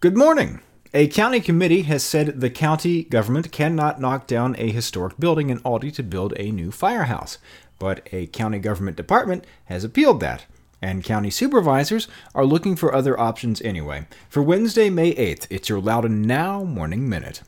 Good morning. A county committee has said the county government cannot knock down a historic building in Aldie to build a new firehouse, but a county government department has appealed that. And county supervisors are looking for other options anyway. For Wednesday, May 8th, it's your Loudoun Now Morning Minute.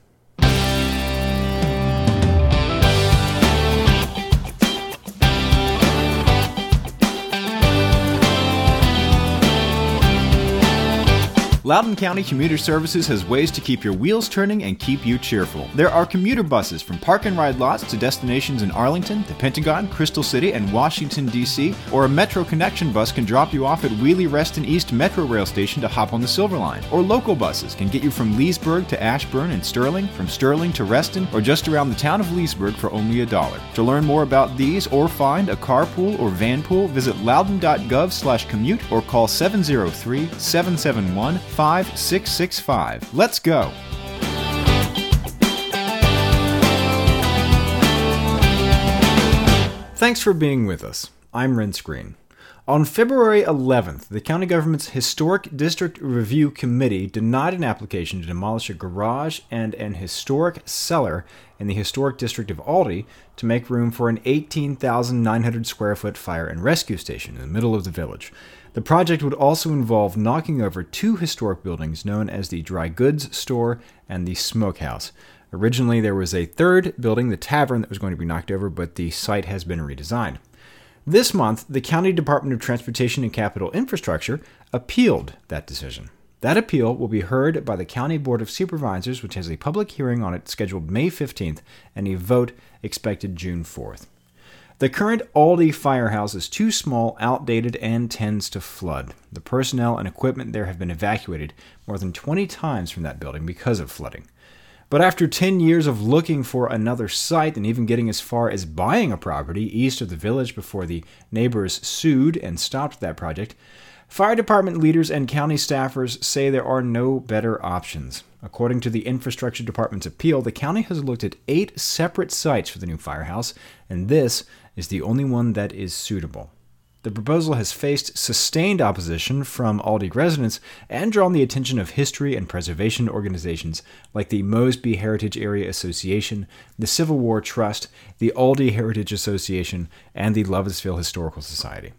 Loudoun County Commuter Services has ways to keep your wheels turning and keep you cheerful. There are commuter buses from park and ride lots to destinations in Arlington, the Pentagon, Crystal City, and Washington, D.C., or a Metro Connection bus can drop you off at Wiehle Reston East Metro Rail Station to hop on the Silver Line. Or local buses can get you from Leesburg to Ashburn and Sterling, from Sterling to Reston, or just around the town of Leesburg for only a dollar. To learn more about these or find a carpool or van pool, visit loudoun.gov slash commute or call 703 771 5665. Let's go. Thanks for being with us. I'm Renss Greene. On February 11th, the county government's Historic District Review Committee denied an application to demolish a garage and an historic cellar in the historic district of Aldie to make room for an 18,900 square foot fire and rescue station in the middle of the village. The project would also involve knocking over two historic buildings known as the Dry Goods Store and the Smokehouse. Originally, there was a third building, the tavern, that was going to be knocked over, but the site has been redesigned. This month, the County Department of Transportation and Capital Infrastructure appealed that decision. That appeal will be heard by the County Board of Supervisors, which has a public hearing on it scheduled May 15th and a vote expected June 4th. The current Aldie firehouse is too small, outdated, and tends to flood. The personnel and equipment there have been evacuated more than 20 times from that building because of flooding. But after 10 years of looking for another site and even getting as far as buying a property east of the village before the neighbors sued and stopped that project, fire department leaders and county staffers say there are no better options. According to the Infrastructure Department's appeal, the county has looked at eight separate sites for the new firehouse, and this is the only one that is suitable. The proposal has faced sustained opposition from Aldie residents and drawn the attention of history and preservation organizations like the Mosby Heritage Area Association, the Civil War Trust, the Aldie Heritage Association, and the Lovettsville Historical Society.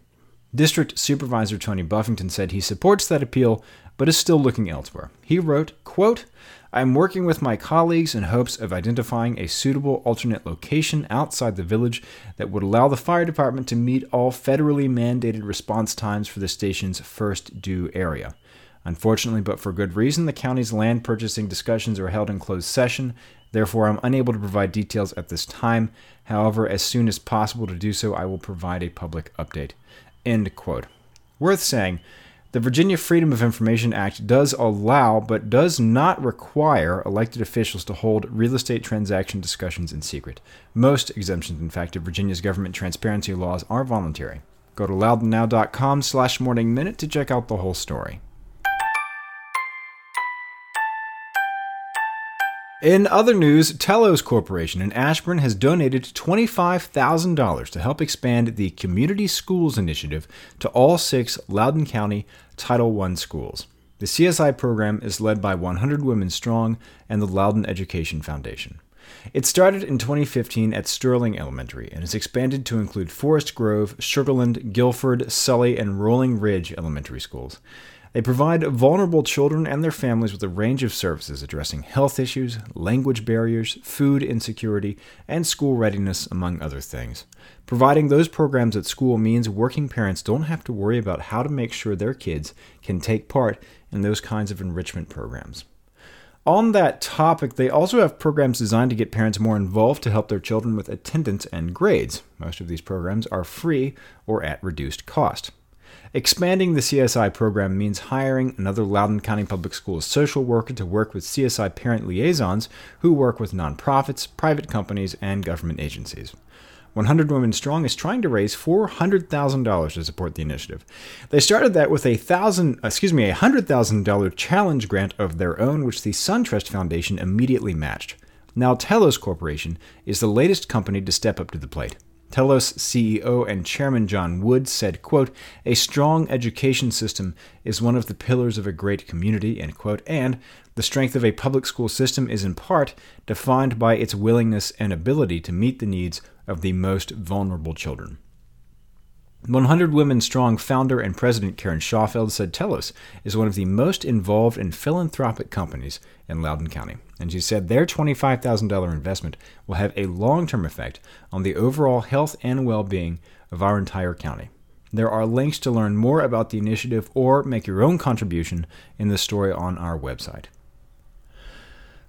District Supervisor Tony Buffington said he supports that appeal but is still looking elsewhere. He wrote, quote, I am working with my colleagues in hopes of identifying a suitable alternate location outside the village that would allow the fire department to meet all federally mandated response times for the station's first due area. Unfortunately, but for good reason, the county's land purchasing discussions are held in closed session. Therefore, I'm unable to provide details at this time. However, as soon as possible to do so, I will provide a public update. End quote. Worth saying, the Virginia Freedom of Information Act does allow, but does not require, elected officials to hold real estate transaction discussions in secret. Most exemptions, in fact, of Virginia's government transparency laws are voluntary. Go to loudounnow.com slash morning minute to check out the whole story. In other news, Telos Corporation in Ashburn has donated $25,000 to help expand the Community Schools Initiative to all six Loudoun County Title I schools. The CSI program is led by 100 Women Strong and the Loudoun Education Foundation. It started in 2015 at Sterling Elementary and has expanded to include Forest Grove, Sugarland, Guilford, Sully, and Rolling Ridge elementary schools. They provide vulnerable children and their families with a range of services addressing health issues, language barriers, food insecurity, and school readiness, among other things. Providing those programs at school means working parents don't have to worry about how to make sure their kids can take part in those kinds of enrichment programs. On that topic, they also have programs designed to get parents more involved to help their children with attendance and grades. Most of these programs are free or at reduced cost. Expanding the CSI program means hiring another Loudoun County Public Schools social worker to work with CSI parent liaisons who work with nonprofits, private companies, and government agencies. 100 Women Strong is trying to raise $400,000 to support the initiative. They started that with a thousand, excuse me, a $100,000 challenge grant of their own, which the SunTrust Foundation immediately matched. Now, Telos Corporation is the latest company to step up to the plate. Telos CEO and Chairman John Wood said, quote, A strong education system is one of the pillars of a great community, end quote, and the strength of a public school system is in part defined by its willingness and ability to meet the needs of the most vulnerable children. 100 Women Strong founder and president Karen Schaufeld said Telos is one of the most involved in philanthropic companies in Loudoun County. And she said their $25,000 investment will have a long term effect on the overall health and well being of our entire county. There are links to learn more about the initiative or make your own contribution in the story on our website.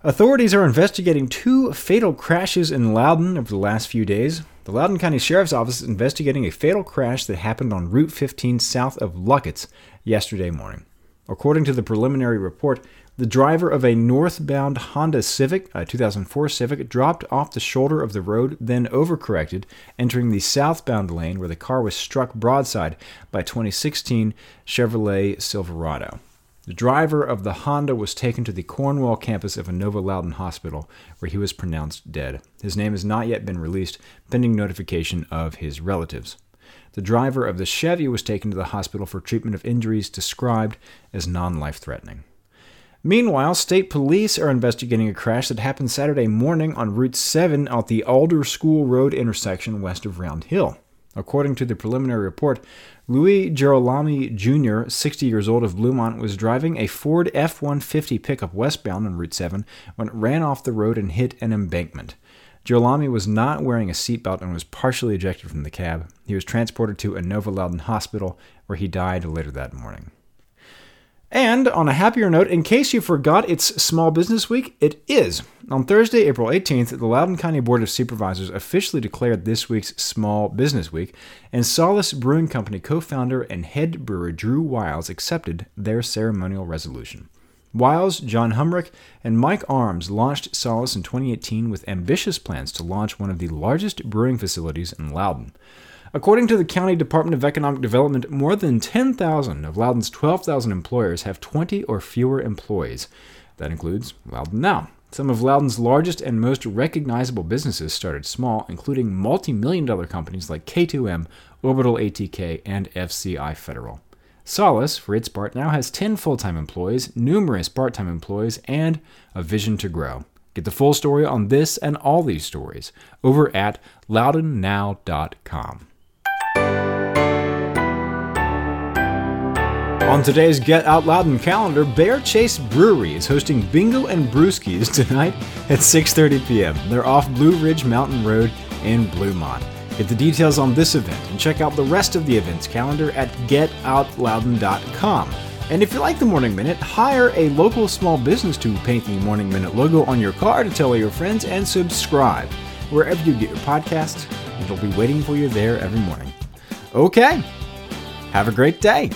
Authorities are investigating two fatal crashes in Loudoun over the last few days. The Loudoun County Sheriff's Office is investigating a fatal crash that happened on Route 15 south of Luckett's yesterday morning. According to the preliminary report, the driver of a northbound Honda Civic, a 2004 Civic, dropped off the shoulder of the road, then overcorrected, entering the southbound lane where the car was struck broadside by 2016 Chevrolet Silverado. The driver of the Honda was taken to the Cornwall campus of Inova Loudoun Hospital, where he was pronounced dead. His name has not yet been released, pending notification of his relatives. The driver of the Chevy was taken to the hospital for treatment of injuries described as non life threatening. Meanwhile, state police are investigating a crash that happened Saturday morning on Route 7 at the Alder School Road intersection west of Round Hill. According to the preliminary report, Louis Girolami Jr., 60 years old of Bluemont, was driving a Ford F 150 pickup westbound on Route 7 when it ran off the road and hit an embankment. Girolami was not wearing a seatbelt and was partially ejected from the cab. He was transported to Inova Loudoun Hospital, where he died later that morning. And on a happier note, in case you forgot it's Small Business Week, it is. On Thursday, April 18th, the Loudoun County Board of Supervisors officially declared this week's Small Business Week, and Solace Brewing Company co founder and head brewer Drew Wiles accepted their ceremonial resolution. Wiles, John Humrick, and Mike Arms launched Solace in 2018 with ambitious plans to launch one of the largest brewing facilities in Loudoun. According to the County Department of Economic Development, more than 10,000 of Loudoun's 12,000 employers have 20 or fewer employees. That includes Loudoun Now. Some of Loudoun's largest and most recognizable businesses started small, including multi million dollar companies like K2M, Orbital ATK, and FCI Federal. Solace, for its part, now has 10 full time employees, numerous part time employees, and a vision to grow. Get the full story on this and all these stories over at loudounnow.com. On today's Get Out Loudoun calendar, Bear Chase Brewery is hosting Bingo and Brewskis tonight at 6:30 p.m. They're off Blue Ridge Mountain Road in Bluemont. Get the details on this event and check out the rest of the events calendar at getoutloudoun.com. And if you like the Morning Minute, hire a local small business to paint the Morning Minute logo on your car to tell all your friends and subscribe wherever you get your podcasts. It'll be waiting for you there every morning. Okay, have a great day.